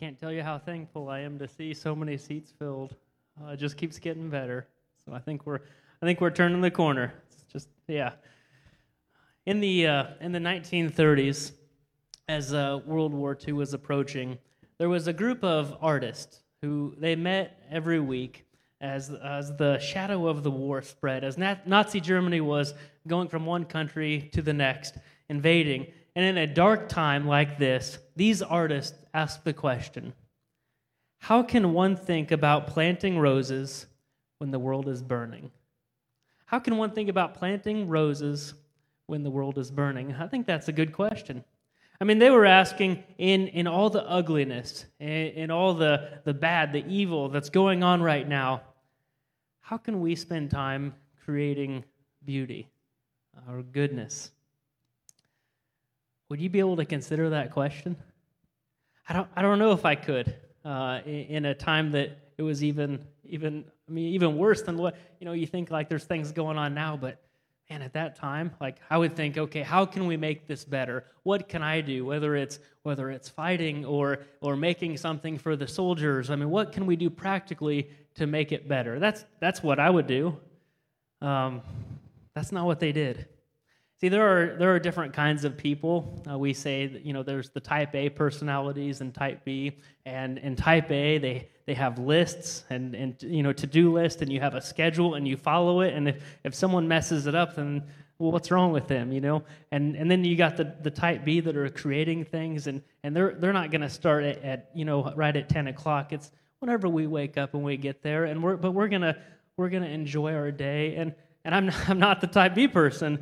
can't tell you how thankful I am to see so many seats filled. Uh, it just keeps getting better. So I think we're I think we're turning the corner. It's just yeah. In the uh, in the 1930s, as uh, World War II was approaching, there was a group of artists who they met every week as as the shadow of the war spread, as Nazi Germany was going from one country to the next, invading. And in a dark time like this, these artists ask the question How can one think about planting roses when the world is burning? How can one think about planting roses when the world is burning? I think that's a good question. I mean, they were asking in, in all the ugliness, in, in all the, the bad, the evil that's going on right now, how can we spend time creating beauty or goodness? Would you be able to consider that question? I don't, I don't know if I could uh, in, a time that it was even, even, I mean, even worse than what, you know, you think like there's things going on now, but man, at that time, like I would think, okay, how can we make this better? What can I do? Whether it's, whether it's fighting or, or making something for the soldiers. I mean, what can we do practically to make it better? That's, that's what I would do. Um, that's not what they did. See, there are there are different kinds of people. Uh, we say that, you know there's the type A personalities and type B, and in type A they they have lists and and you know to do list, and you have a schedule and you follow it. And if if someone messes it up, then well, what's wrong with them, you know? And and then you got the, the type B that are creating things, and and they're they're not going to start at, at you know right at ten o'clock. It's whenever we wake up and we get there, and we're but we're gonna we're gonna enjoy our day. And and I'm I'm not the type B person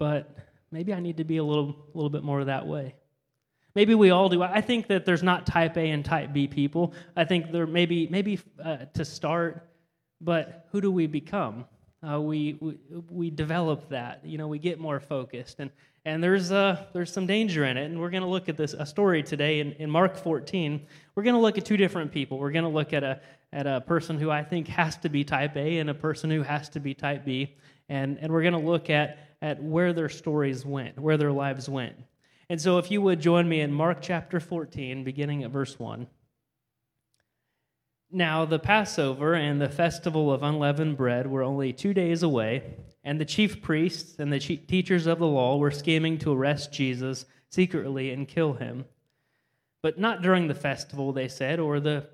but maybe I need to be a little, little bit more that way. Maybe we all do. I think that there's not type A and type B people. I think there maybe maybe uh, to start, but who do we become? Uh, we, we we develop that. You know, we get more focused, and and there's uh there's some danger in it. And we're going to look at this a story today in, in Mark 14. We're going to look at two different people. We're going to look at a at a person who I think has to be type A and a person who has to be type B, and and we're going to look at at where their stories went, where their lives went. And so, if you would join me in Mark chapter 14, beginning at verse 1. Now, the Passover and the festival of unleavened bread were only two days away, and the chief priests and the teachers of the law were scheming to arrest Jesus secretly and kill him. But not during the festival, they said, or the,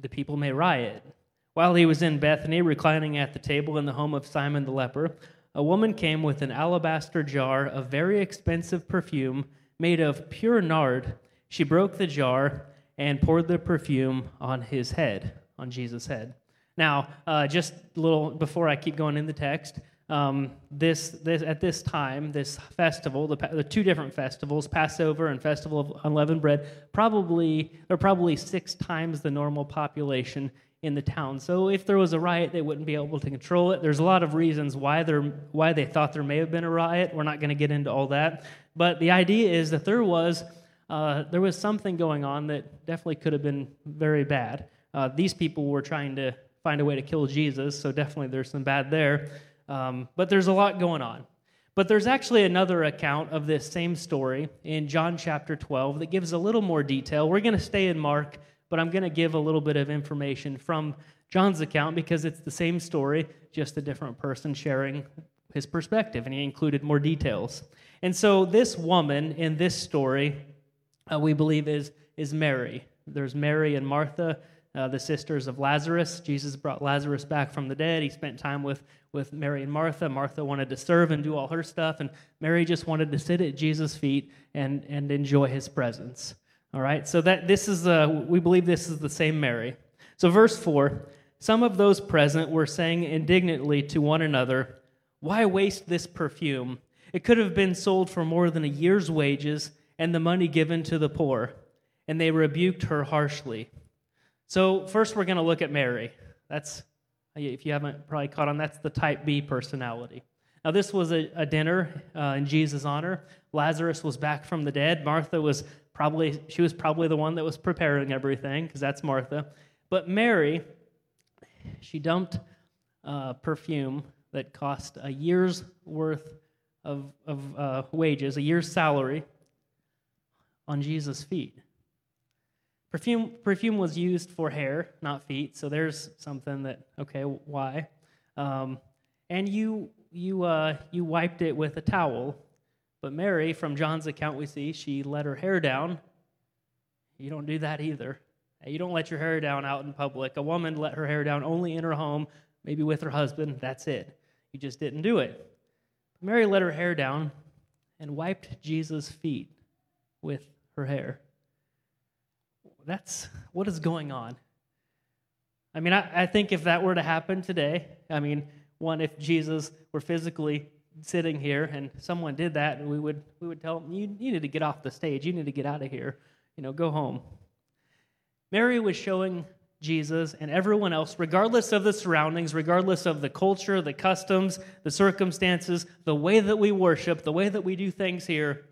the people may riot. While he was in Bethany, reclining at the table in the home of Simon the leper, a woman came with an alabaster jar of very expensive perfume made of pure nard. She broke the jar and poured the perfume on his head, on Jesus' head. Now, uh, just a little before I keep going in the text, um, this, this at this time, this festival, the, the two different festivals, Passover and Festival of Unleavened Bread, probably are probably six times the normal population in the town. So if there was a riot, they wouldn't be able to control it. There's a lot of reasons why there why they thought there may have been a riot. We're not going to get into all that, but the idea is that there was uh, there was something going on that definitely could have been very bad. Uh, these people were trying to find a way to kill Jesus, so definitely there's some bad there. Um, but there's a lot going on. But there's actually another account of this same story in John chapter 12 that gives a little more detail. We're going to stay in Mark but I'm going to give a little bit of information from John's account because it's the same story, just a different person sharing his perspective, and he included more details. And so, this woman in this story, uh, we believe, is, is Mary. There's Mary and Martha, uh, the sisters of Lazarus. Jesus brought Lazarus back from the dead. He spent time with, with Mary and Martha. Martha wanted to serve and do all her stuff, and Mary just wanted to sit at Jesus' feet and, and enjoy his presence. All right, so that this is uh, we believe this is the same Mary. So verse four, some of those present were saying indignantly to one another, "Why waste this perfume? It could have been sold for more than a year's wages and the money given to the poor." And they rebuked her harshly. So first, we're going to look at Mary. That's if you haven't probably caught on, that's the type B personality. Now, this was a, a dinner uh, in Jesus' honor. Lazarus was back from the dead. Martha was probably she was probably the one that was preparing everything because that's Martha. But Mary, she dumped uh, perfume that cost a year's worth of, of uh, wages, a year's salary, on Jesus' feet. Perfume, perfume was used for hair, not feet, so there's something that, okay, why? Um, and you, you, uh, you wiped it with a towel. But Mary, from John's account, we see she let her hair down. You don't do that either. You don't let your hair down out in public. A woman let her hair down only in her home, maybe with her husband. That's it. You just didn't do it. Mary let her hair down and wiped Jesus' feet with her hair. That's what is going on. I mean, I, I think if that were to happen today, I mean, one, if Jesus were physically sitting here and someone did that, and we would, we would tell them, you, you need to get off the stage. You need to get out of here. You know, go home. Mary was showing Jesus and everyone else, regardless of the surroundings, regardless of the culture, the customs, the circumstances, the way that we worship, the way that we do things here,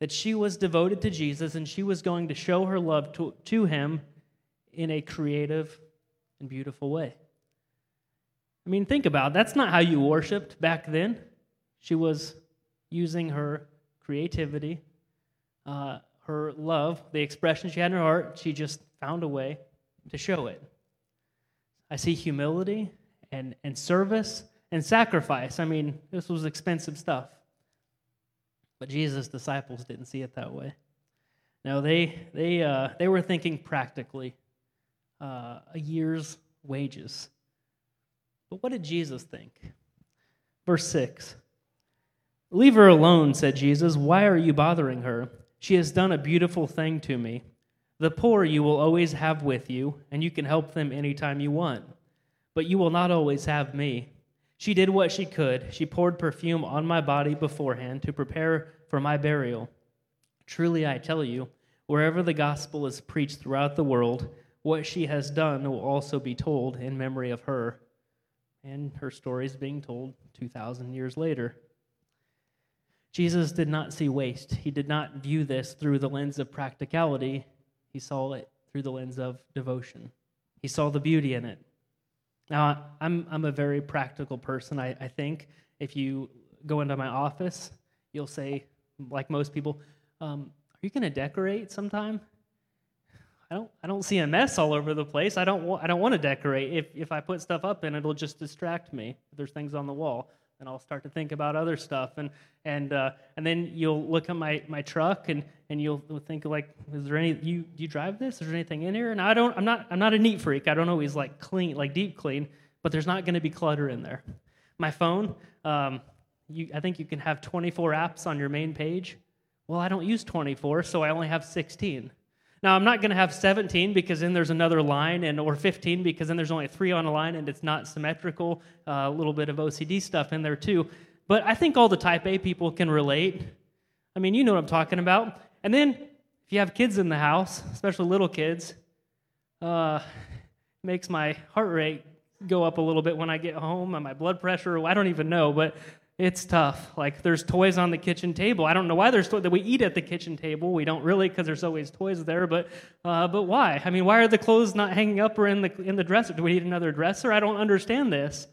that she was devoted to Jesus and she was going to show her love to, to him in a creative and beautiful way. I mean, think about it. That's not how you worshiped back then. She was using her creativity, uh, her love, the expression she had in her heart. She just found a way to show it. I see humility and, and service and sacrifice. I mean, this was expensive stuff. But Jesus' disciples didn't see it that way. No, they, they, uh, they were thinking practically uh, a year's wages. But what did Jesus think? Verse 6 Leave her alone, said Jesus. Why are you bothering her? She has done a beautiful thing to me. The poor you will always have with you, and you can help them anytime you want. But you will not always have me. She did what she could. She poured perfume on my body beforehand to prepare for my burial. Truly, I tell you, wherever the gospel is preached throughout the world, what she has done will also be told in memory of her. And her story is being told 2,000 years later. Jesus did not see waste. He did not view this through the lens of practicality. He saw it through the lens of devotion. He saw the beauty in it. Now, I'm, I'm a very practical person, I, I think. If you go into my office, you'll say, like most people, um, Are you going to decorate sometime? I don't, I don't see a mess all over the place. I don't, wa- I don't want to decorate. If, if I put stuff up in, it'll just distract me. There's things on the wall, then I'll start to think about other stuff. And, and, uh, and then you'll look at my, my truck and, and you'll think like, is there any, you, do you drive this? Is there anything in here? And I don't, I'm not, I'm not a neat freak. I don't always like clean, like deep clean, but there's not going to be clutter in there. My phone, um, you, I think you can have 24 apps on your main page. Well, I don't use 24, so I only have 16. Now, I'm not going to have 17 because then there's another line, and or 15 because then there's only three on a line and it's not symmetrical. Uh, a little bit of OCD stuff in there too. But I think all the type A people can relate. I mean, you know what I'm talking about. And then if you have kids in the house, especially little kids, uh, makes my heart rate go up a little bit when I get home and my blood pressure. I don't even know, but it's tough. Like there's toys on the kitchen table. I don't know why there's toys that we eat at the kitchen table. We don't really because there's always toys there. But uh, but why? I mean, why are the clothes not hanging up or in the in the dresser? Do we need another dresser? I don't understand this.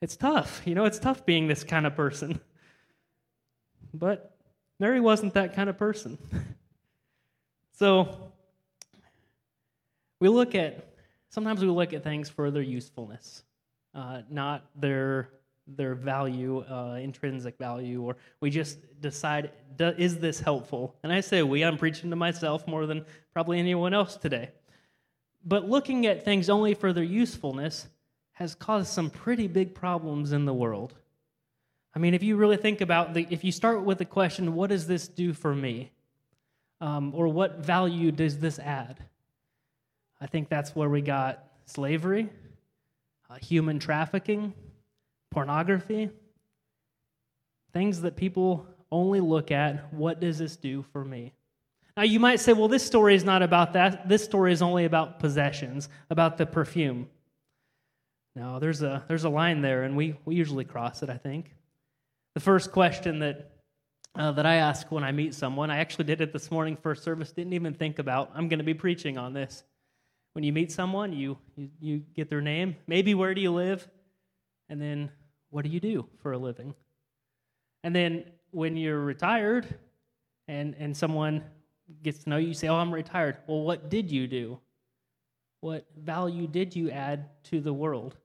It's tough. You know, it's tough being this kind of person. But Mary wasn't that kind of person. so we look at, sometimes we look at things for their usefulness, uh, not their, their value, uh, intrinsic value, or we just decide, is this helpful? And I say we, I'm preaching to myself more than probably anyone else today. But looking at things only for their usefulness has caused some pretty big problems in the world. I mean, if you really think about the, if you start with the question, what does this do for me? Um, or what value does this add? I think that's where we got slavery, uh, human trafficking, pornography, things that people only look at. What does this do for me? Now, you might say, well, this story is not about that. This story is only about possessions, about the perfume. No, there's a, there's a line there, and we, we usually cross it, I think. The first question that, uh, that I ask when I meet someone, I actually did it this morning first service, didn't even think about, I'm going to be preaching on this. When you meet someone, you, you, you get their name, maybe where do you live, and then what do you do for a living? And then when you're retired and, and someone gets to know you, you say, Oh, I'm retired. Well, what did you do? What value did you add to the world?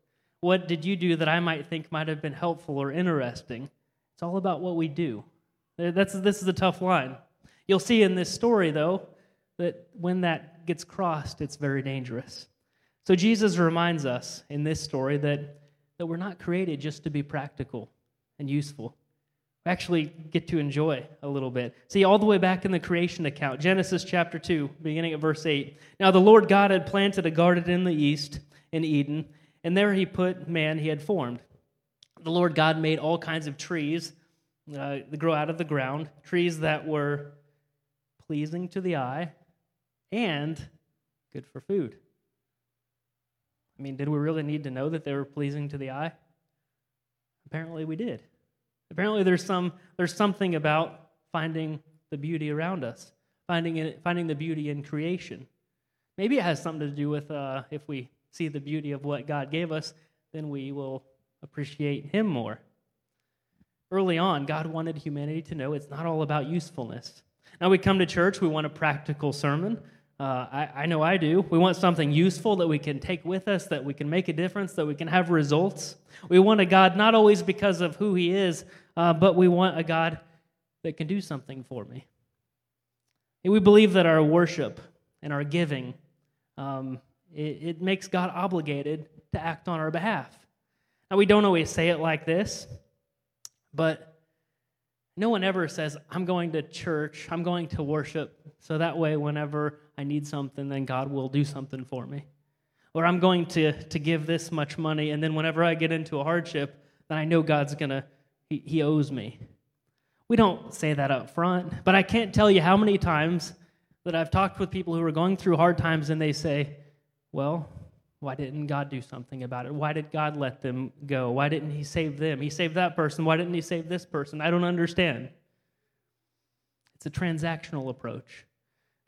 What did you do that I might think might have been helpful or interesting? It's all about what we do. That's, this is a tough line. You'll see in this story, though, that when that gets crossed, it's very dangerous. So Jesus reminds us in this story that, that we're not created just to be practical and useful. We actually get to enjoy a little bit. See, all the way back in the creation account, Genesis chapter 2, beginning at verse 8. Now the Lord God had planted a garden in the east, in Eden, and there he put man he had formed. The Lord God made all kinds of trees uh, that grow out of the ground, trees that were pleasing to the eye and good for food. I mean, did we really need to know that they were pleasing to the eye? Apparently we did. Apparently there's some there's something about finding the beauty around us, finding it, finding the beauty in creation. Maybe it has something to do with uh, if we see the beauty of what God gave us, then we will appreciate Him more. Early on, God wanted humanity to know it's not all about usefulness. Now we come to church, we want a practical sermon. Uh, I, I know I do. We want something useful that we can take with us, that we can make a difference, that we can have results. We want a God not always because of who He is, uh, but we want a God that can do something for me. We believe that our worship and our giving, um, it, it makes God obligated to act on our behalf. Now, we don't always say it like this, but no one ever says, I'm going to church, I'm going to worship, so that way, whenever I need something, then God will do something for me. Or I'm going to, to give this much money, and then whenever I get into a hardship, then I know God's going to, he, he owes me. We don't say that up front, but I can't tell you how many times that I've talked with people who are going through hard times and they say, Well, why didn't God do something about it? Why did God let them go? Why didn't He save them? He saved that person. Why didn't He save this person? I don't understand. It's a transactional approach.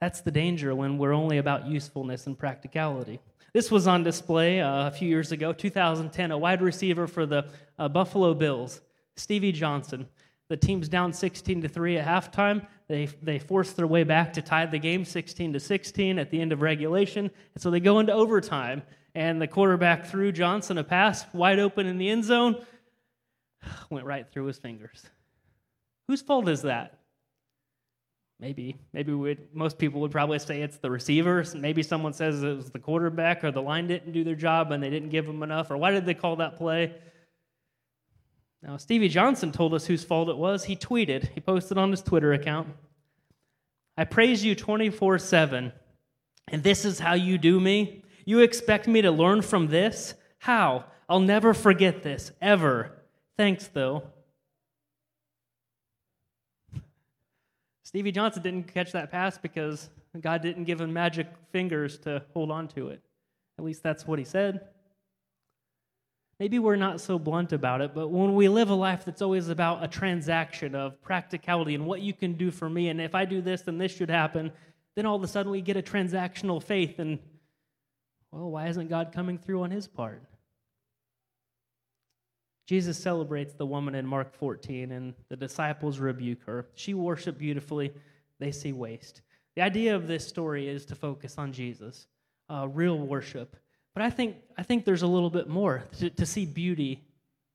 That's the danger when we're only about usefulness and practicality. This was on display uh, a few years ago, 2010, a wide receiver for the uh, Buffalo Bills, Stevie Johnson. The team's down 16 to 3 at halftime. They, they force their way back to tie the game 16 to 16 at the end of regulation. And so they go into overtime and the quarterback threw Johnson a pass wide open in the end zone, went right through his fingers. Whose fault is that? Maybe, maybe would, most people would probably say it's the receivers. Maybe someone says it was the quarterback or the line didn't do their job and they didn't give them enough. Or why did they call that play? Now, Stevie Johnson told us whose fault it was. He tweeted, he posted on his Twitter account I praise you 24 7, and this is how you do me. You expect me to learn from this? How? I'll never forget this, ever. Thanks, though. Stevie Johnson didn't catch that pass because God didn't give him magic fingers to hold on to it. At least that's what he said. Maybe we're not so blunt about it, but when we live a life that's always about a transaction of practicality and what you can do for me, and if I do this, then this should happen, then all of a sudden we get a transactional faith and well, why isn't God coming through on his part? Jesus celebrates the woman in Mark 14, and the disciples rebuke her. She worshiped beautifully, they see waste. The idea of this story is to focus on Jesus, uh, real worship. But I think, I think there's a little bit more to, to see beauty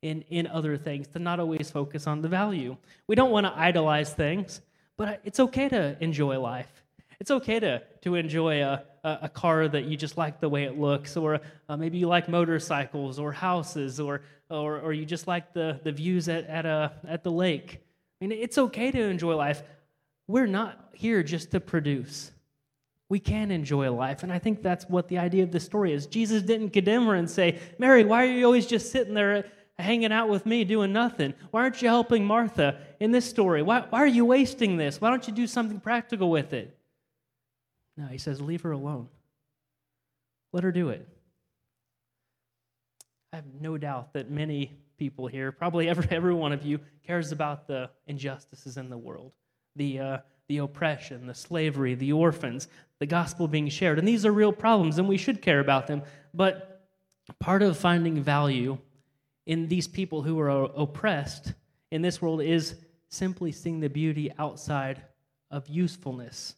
in, in other things, to not always focus on the value. We don't want to idolize things, but it's okay to enjoy life. It's okay to, to enjoy a, a, car that you just like the way it looks, or uh, maybe you like motorcycles or houses, or, or, or you just like the, the views at, at, a, at the lake. I mean, it's okay to enjoy life. We're not here just to produce. We can enjoy life. And I think that's what the idea of the story is. Jesus didn't condemn her and say, Mary, why are you always just sitting there hanging out with me doing nothing? Why aren't you helping Martha in this story? Why, why are you wasting this? Why don't you do something practical with it? No, he says, leave her alone. Let her do it. I have no doubt that many people here, probably every, every one of you, cares about the injustices in the world, the, uh, the oppression, the slavery, the orphans, the gospel being shared. And these are real problems, and we should care about them. But part of finding value in these people who are oppressed in this world is simply seeing the beauty outside of usefulness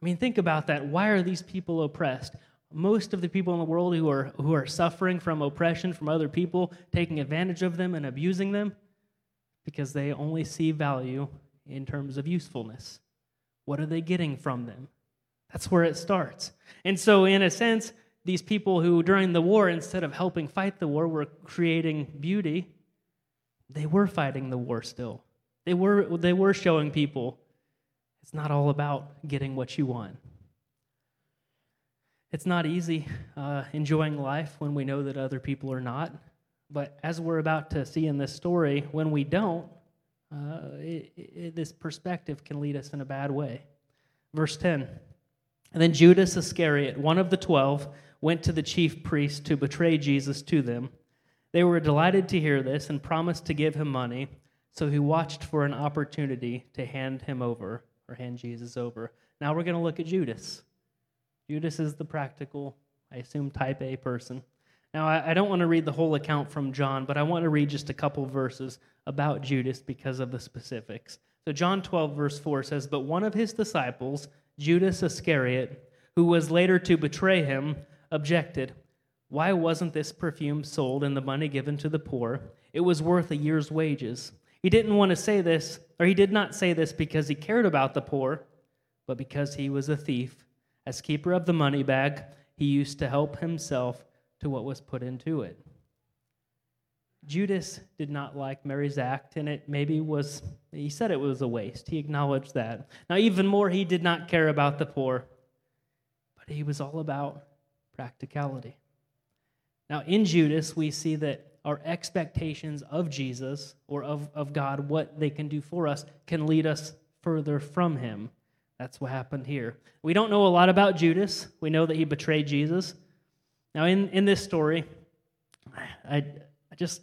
I mean, think about that. Why are these people oppressed? Most of the people in the world who are, who are suffering from oppression from other people, taking advantage of them and abusing them, because they only see value in terms of usefulness. What are they getting from them? That's where it starts. And so, in a sense, these people who, during the war, instead of helping fight the war, were creating beauty, they were fighting the war still. They were, they were showing people it's not all about getting what you want. It's not easy uh, enjoying life when we know that other people are not. But as we're about to see in this story, when we don't, uh, it, it, this perspective can lead us in a bad way. Verse 10 And then Judas Iscariot, one of the twelve, went to the chief priests to betray Jesus to them. They were delighted to hear this and promised to give him money, so he watched for an opportunity to hand him over or hand Jesus over. Now we're going to look at Judas. Judas is the practical, I assume, type A person. Now, I, I don't want to read the whole account from John, but I want to read just a couple verses about Judas because of the specifics. So, John 12, verse 4 says, But one of his disciples, Judas Iscariot, who was later to betray him, objected, Why wasn't this perfume sold and the money given to the poor? It was worth a year's wages. He didn't want to say this, or he did not say this because he cared about the poor, but because he was a thief. As keeper of the money bag, he used to help himself to what was put into it. Judas did not like Mary's act, and it maybe was, he said it was a waste. He acknowledged that. Now, even more, he did not care about the poor, but he was all about practicality. Now, in Judas, we see that our expectations of Jesus or of, of God, what they can do for us, can lead us further from him. That's what happened here. We don't know a lot about Judas. We know that he betrayed Jesus. Now, in, in this story, I, I just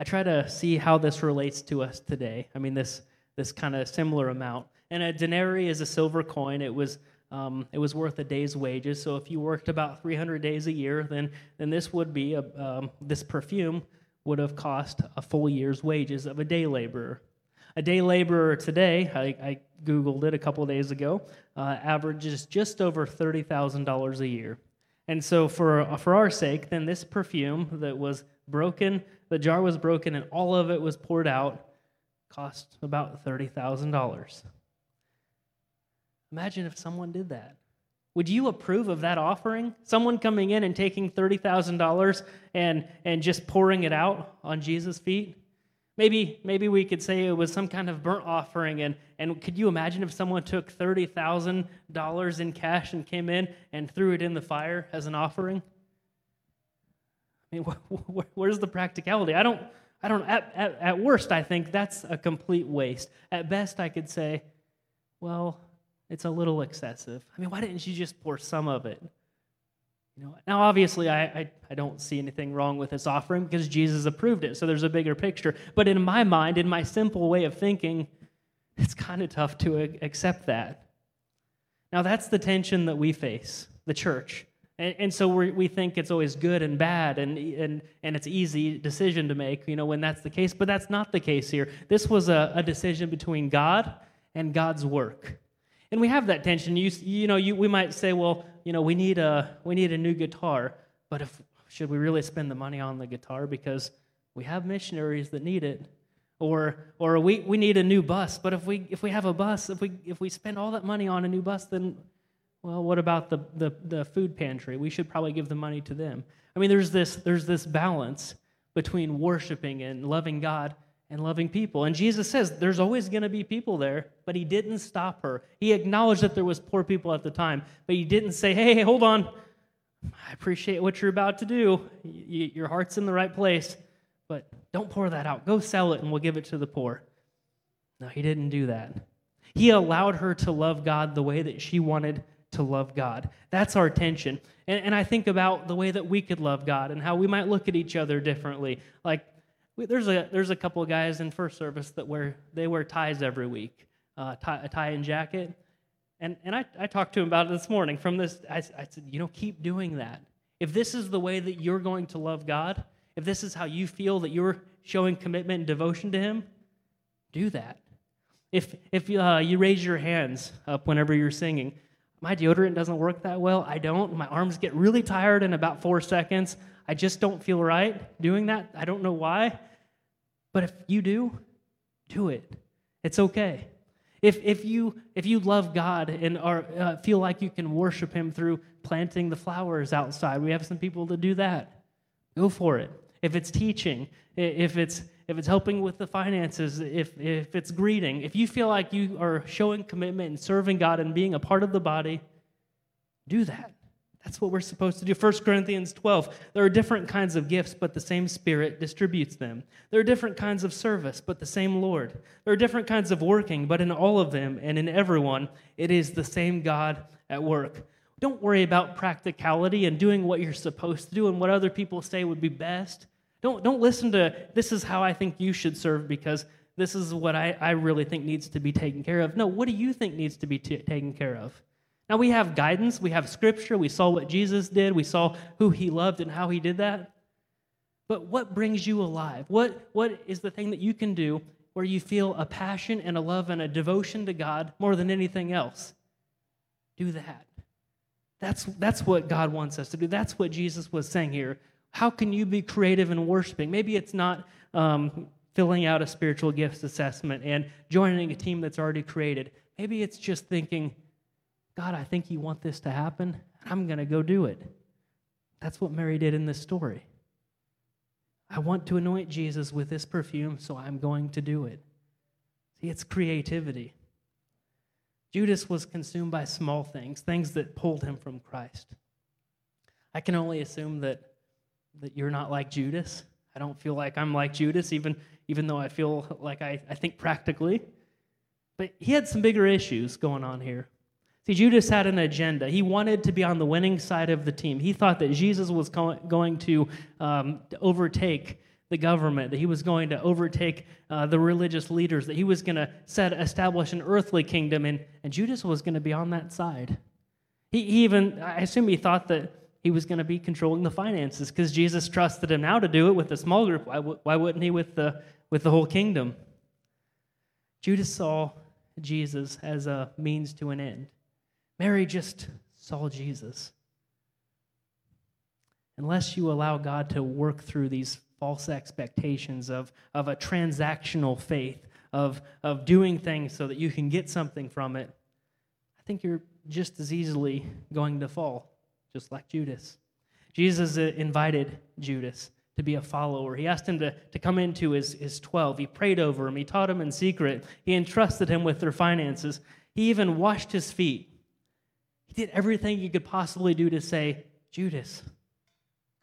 I try to see how this relates to us today. I mean, this this kind of similar amount. And a denarii is a silver coin. It was um, it was worth a day's wages. So if you worked about 300 days a year, then then this would be a, um, this perfume would have cost a full year's wages of a day laborer. A day laborer today, I, I googled it a couple days ago, uh, averages just over thirty thousand dollars a year. And so, for, for our sake, then this perfume that was broken, the jar was broken, and all of it was poured out, cost about $30,000. Imagine if someone did that. Would you approve of that offering? Someone coming in and taking $30,000 and, and just pouring it out on Jesus' feet? Maybe, maybe we could say it was some kind of burnt offering. And, and could you imagine if someone took $30,000 in cash and came in and threw it in the fire as an offering? I mean, wh- wh- where's the practicality? I don't, I don't, at, at, at worst, I think that's a complete waste. At best, I could say, well, it's a little excessive. I mean, why didn't you just pour some of it? You know, now, obviously, I, I, I, don't see anything wrong with this offering because Jesus approved it, so there's a bigger picture. But in my mind, in my simple way of thinking, it's kind of tough to accept that. Now, that's the tension that we face, the church. And, and so we we think it's always good and bad, and, and, and it's easy decision to make, you know, when that's the case. But that's not the case here. This was a, a decision between God and God's work. And we have that tension. You, you know, you, we might say, well, you know, we need a we need a new guitar, but if should we really spend the money on the guitar because we have missionaries that need it? Or or we, we need a new bus, but if we if we have a bus, if we if we spend all that money on a new bus, then well, what about the, the, the food pantry? We should probably give the money to them. I mean, there's this there's this balance between worshiping and loving God and loving people. And Jesus says there's always going to be people there, but he didn't stop her. He acknowledged that there was poor people at the time, but he didn't say, "Hey, hold on. I appreciate what you're about to do. Your heart's in the right place, but don't pour that out. Go sell it and we'll give it to the poor." No, he didn't do that. He allowed her to love God the way that she wanted to love God. That's our tension. And, and I think about the way that we could love God and how we might look at each other differently. Like, there's a there's a couple of guys in first service that wear they wear ties every week, uh, tie, a tie and jacket, and and I, I talked to him about it this morning. From this, I, I said, you know, keep doing that. If this is the way that you're going to love God, if this is how you feel that you're showing commitment and devotion to Him, do that. If if uh, you raise your hands up whenever you're singing, My deodorant doesn't work that well. I don't. My arms get really tired in about four seconds. I just don't feel right doing that. I don't know why. But if you do, do it. It's okay. If, if, you, if you love God and are, uh, feel like you can worship Him through planting the flowers outside, we have some people to do that. Go for it. If it's teaching, if it's, if it's helping with the finances, if, if it's greeting, if you feel like you are showing commitment and serving God and being a part of the body, do that. That's what we're supposed to do. 1 Corinthians 12. There are different kinds of gifts, but the same Spirit distributes them. There are different kinds of service, but the same Lord. There are different kinds of working, but in all of them and in everyone, it is the same God at work. Don't worry about practicality and doing what you're supposed to do and what other people say would be best. Don't, don't listen to this is how I think you should serve because this is what I, I really think needs to be taken care of. No, what do you think needs to be t- taken care of? Now we have guidance, we have scripture, we saw what Jesus did, we saw who he loved and how he did that. But what brings you alive? What, what is the thing that you can do where you feel a passion and a love and a devotion to God more than anything else? Do that. That's, that's what God wants us to do. That's what Jesus was saying here. How can you be creative in worshiping? Maybe it's not um, filling out a spiritual gifts assessment and joining a team that's already created. Maybe it's just thinking, God, I think you want this to happen. I'm going to go do it. That's what Mary did in this story. I want to anoint Jesus with this perfume, so I'm going to do it. See, it's creativity. Judas was consumed by small things, things that pulled him from Christ. I can only assume that, that you're not like Judas. I don't feel like I'm like Judas, even, even though I feel like I, I think practically. But he had some bigger issues going on here. See, Judas had an agenda. He wanted to be on the winning side of the team. He thought that Jesus was going to, um, overtake the government, that he was going to overtake uh, the religious leaders, that he was going to set establish an earthly kingdom, and, and Judas was going to be on that side. He, he even, I assume he thought that he was going to be controlling the finances because Jesus trusted him now to do it with a small group. Why, why wouldn't he with the, with the whole kingdom? Judas saw Jesus as a means to an end. Mary just saw Jesus. Unless you allow God to work through these false expectations of, of a transactional faith, of, of doing things so that you can get something from it, I think you're just as easily going to fall, just like Judas. Jesus invited Judas to be a follower. He asked him to, to come into his, his 12. He prayed over him. He taught him in secret. He entrusted him with their finances. He even washed his feet. He did everything he could possibly do to say, Judas,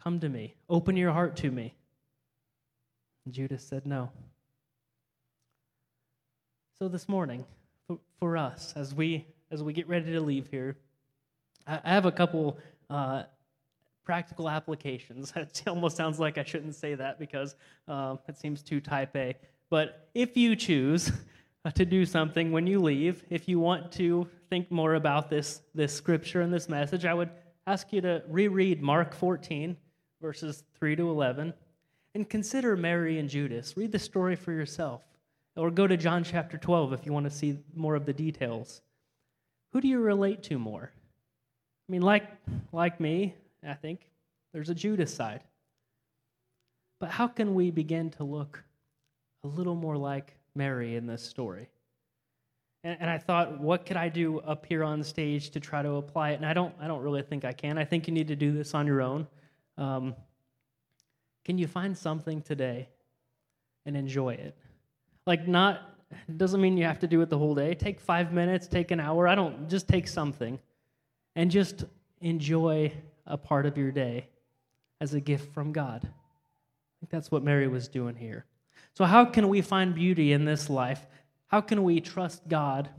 come to me, open your heart to me. And Judas said no. So this morning, for, for us, as we as we get ready to leave here, I, I have a couple uh, practical applications. It almost sounds like I shouldn't say that because um, it seems too type A. But if you choose to do something when you leave, if you want to think more about this, this scripture and this message, I would ask you to reread Mark 14, verses 3 to 11, and consider Mary and Judas. Read the story for yourself. Or go to John chapter 12 if you want to see more of the details. Who do you relate to more? I mean, like, like me, I think there's a Judas side. But how can we begin to look a little more like Mary in this story? And, and I thought, what could I do up here on stage to try to apply it? And I don't, I don't really think I can. I think you need to do this on your own. Um, can you find something today and enjoy it? Like, not doesn't mean you have to do it the whole day. Take five minutes, take an hour. I don't just take something and just enjoy a part of your day as a gift from God. I think that's what Mary was doing here. So, how can we find beauty in this life how can we trust God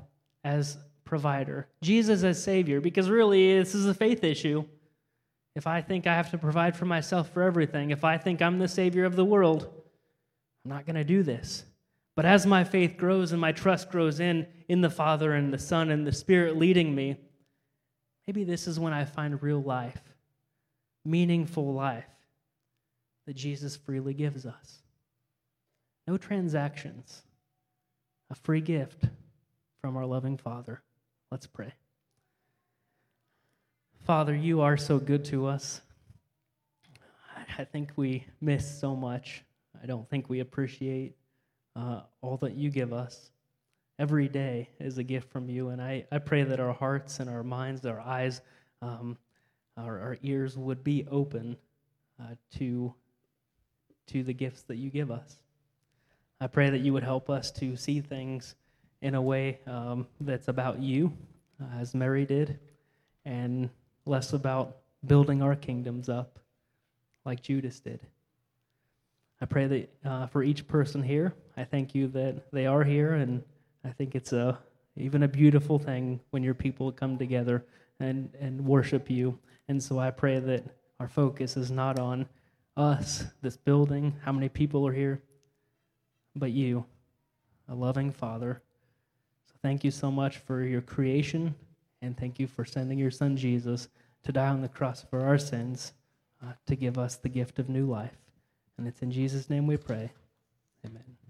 as provider, Jesus as Savior? Because really, this is a faith issue. If I think I have to provide for myself for everything, if I think I'm the Savior of the world, I'm not going to do this. But as my faith grows and my trust grows in, in the Father and the Son and the Spirit leading me, maybe this is when I find real life, meaningful life that Jesus freely gives us. No transactions a free gift from our loving Father. Let's pray. Father, you are so good to us. I think we miss so much. I don't think we appreciate uh, all that you give us. Every day is a gift from you, and I, I pray that our hearts and our minds, our eyes, um, our, our ears would be open uh, to, to the gifts that you give us. I pray that you would help us to see things in a way um, that's about you, uh, as Mary did, and less about building our kingdoms up like Judas did. I pray that uh, for each person here, I thank you that they are here, and I think it's a even a beautiful thing when your people come together and, and worship you. And so I pray that our focus is not on us, this building, how many people are here, but you, a loving Father. So thank you so much for your creation, and thank you for sending your Son Jesus to die on the cross for our sins, uh, to give us the gift of new life. And it's in Jesus' name we pray. Amen.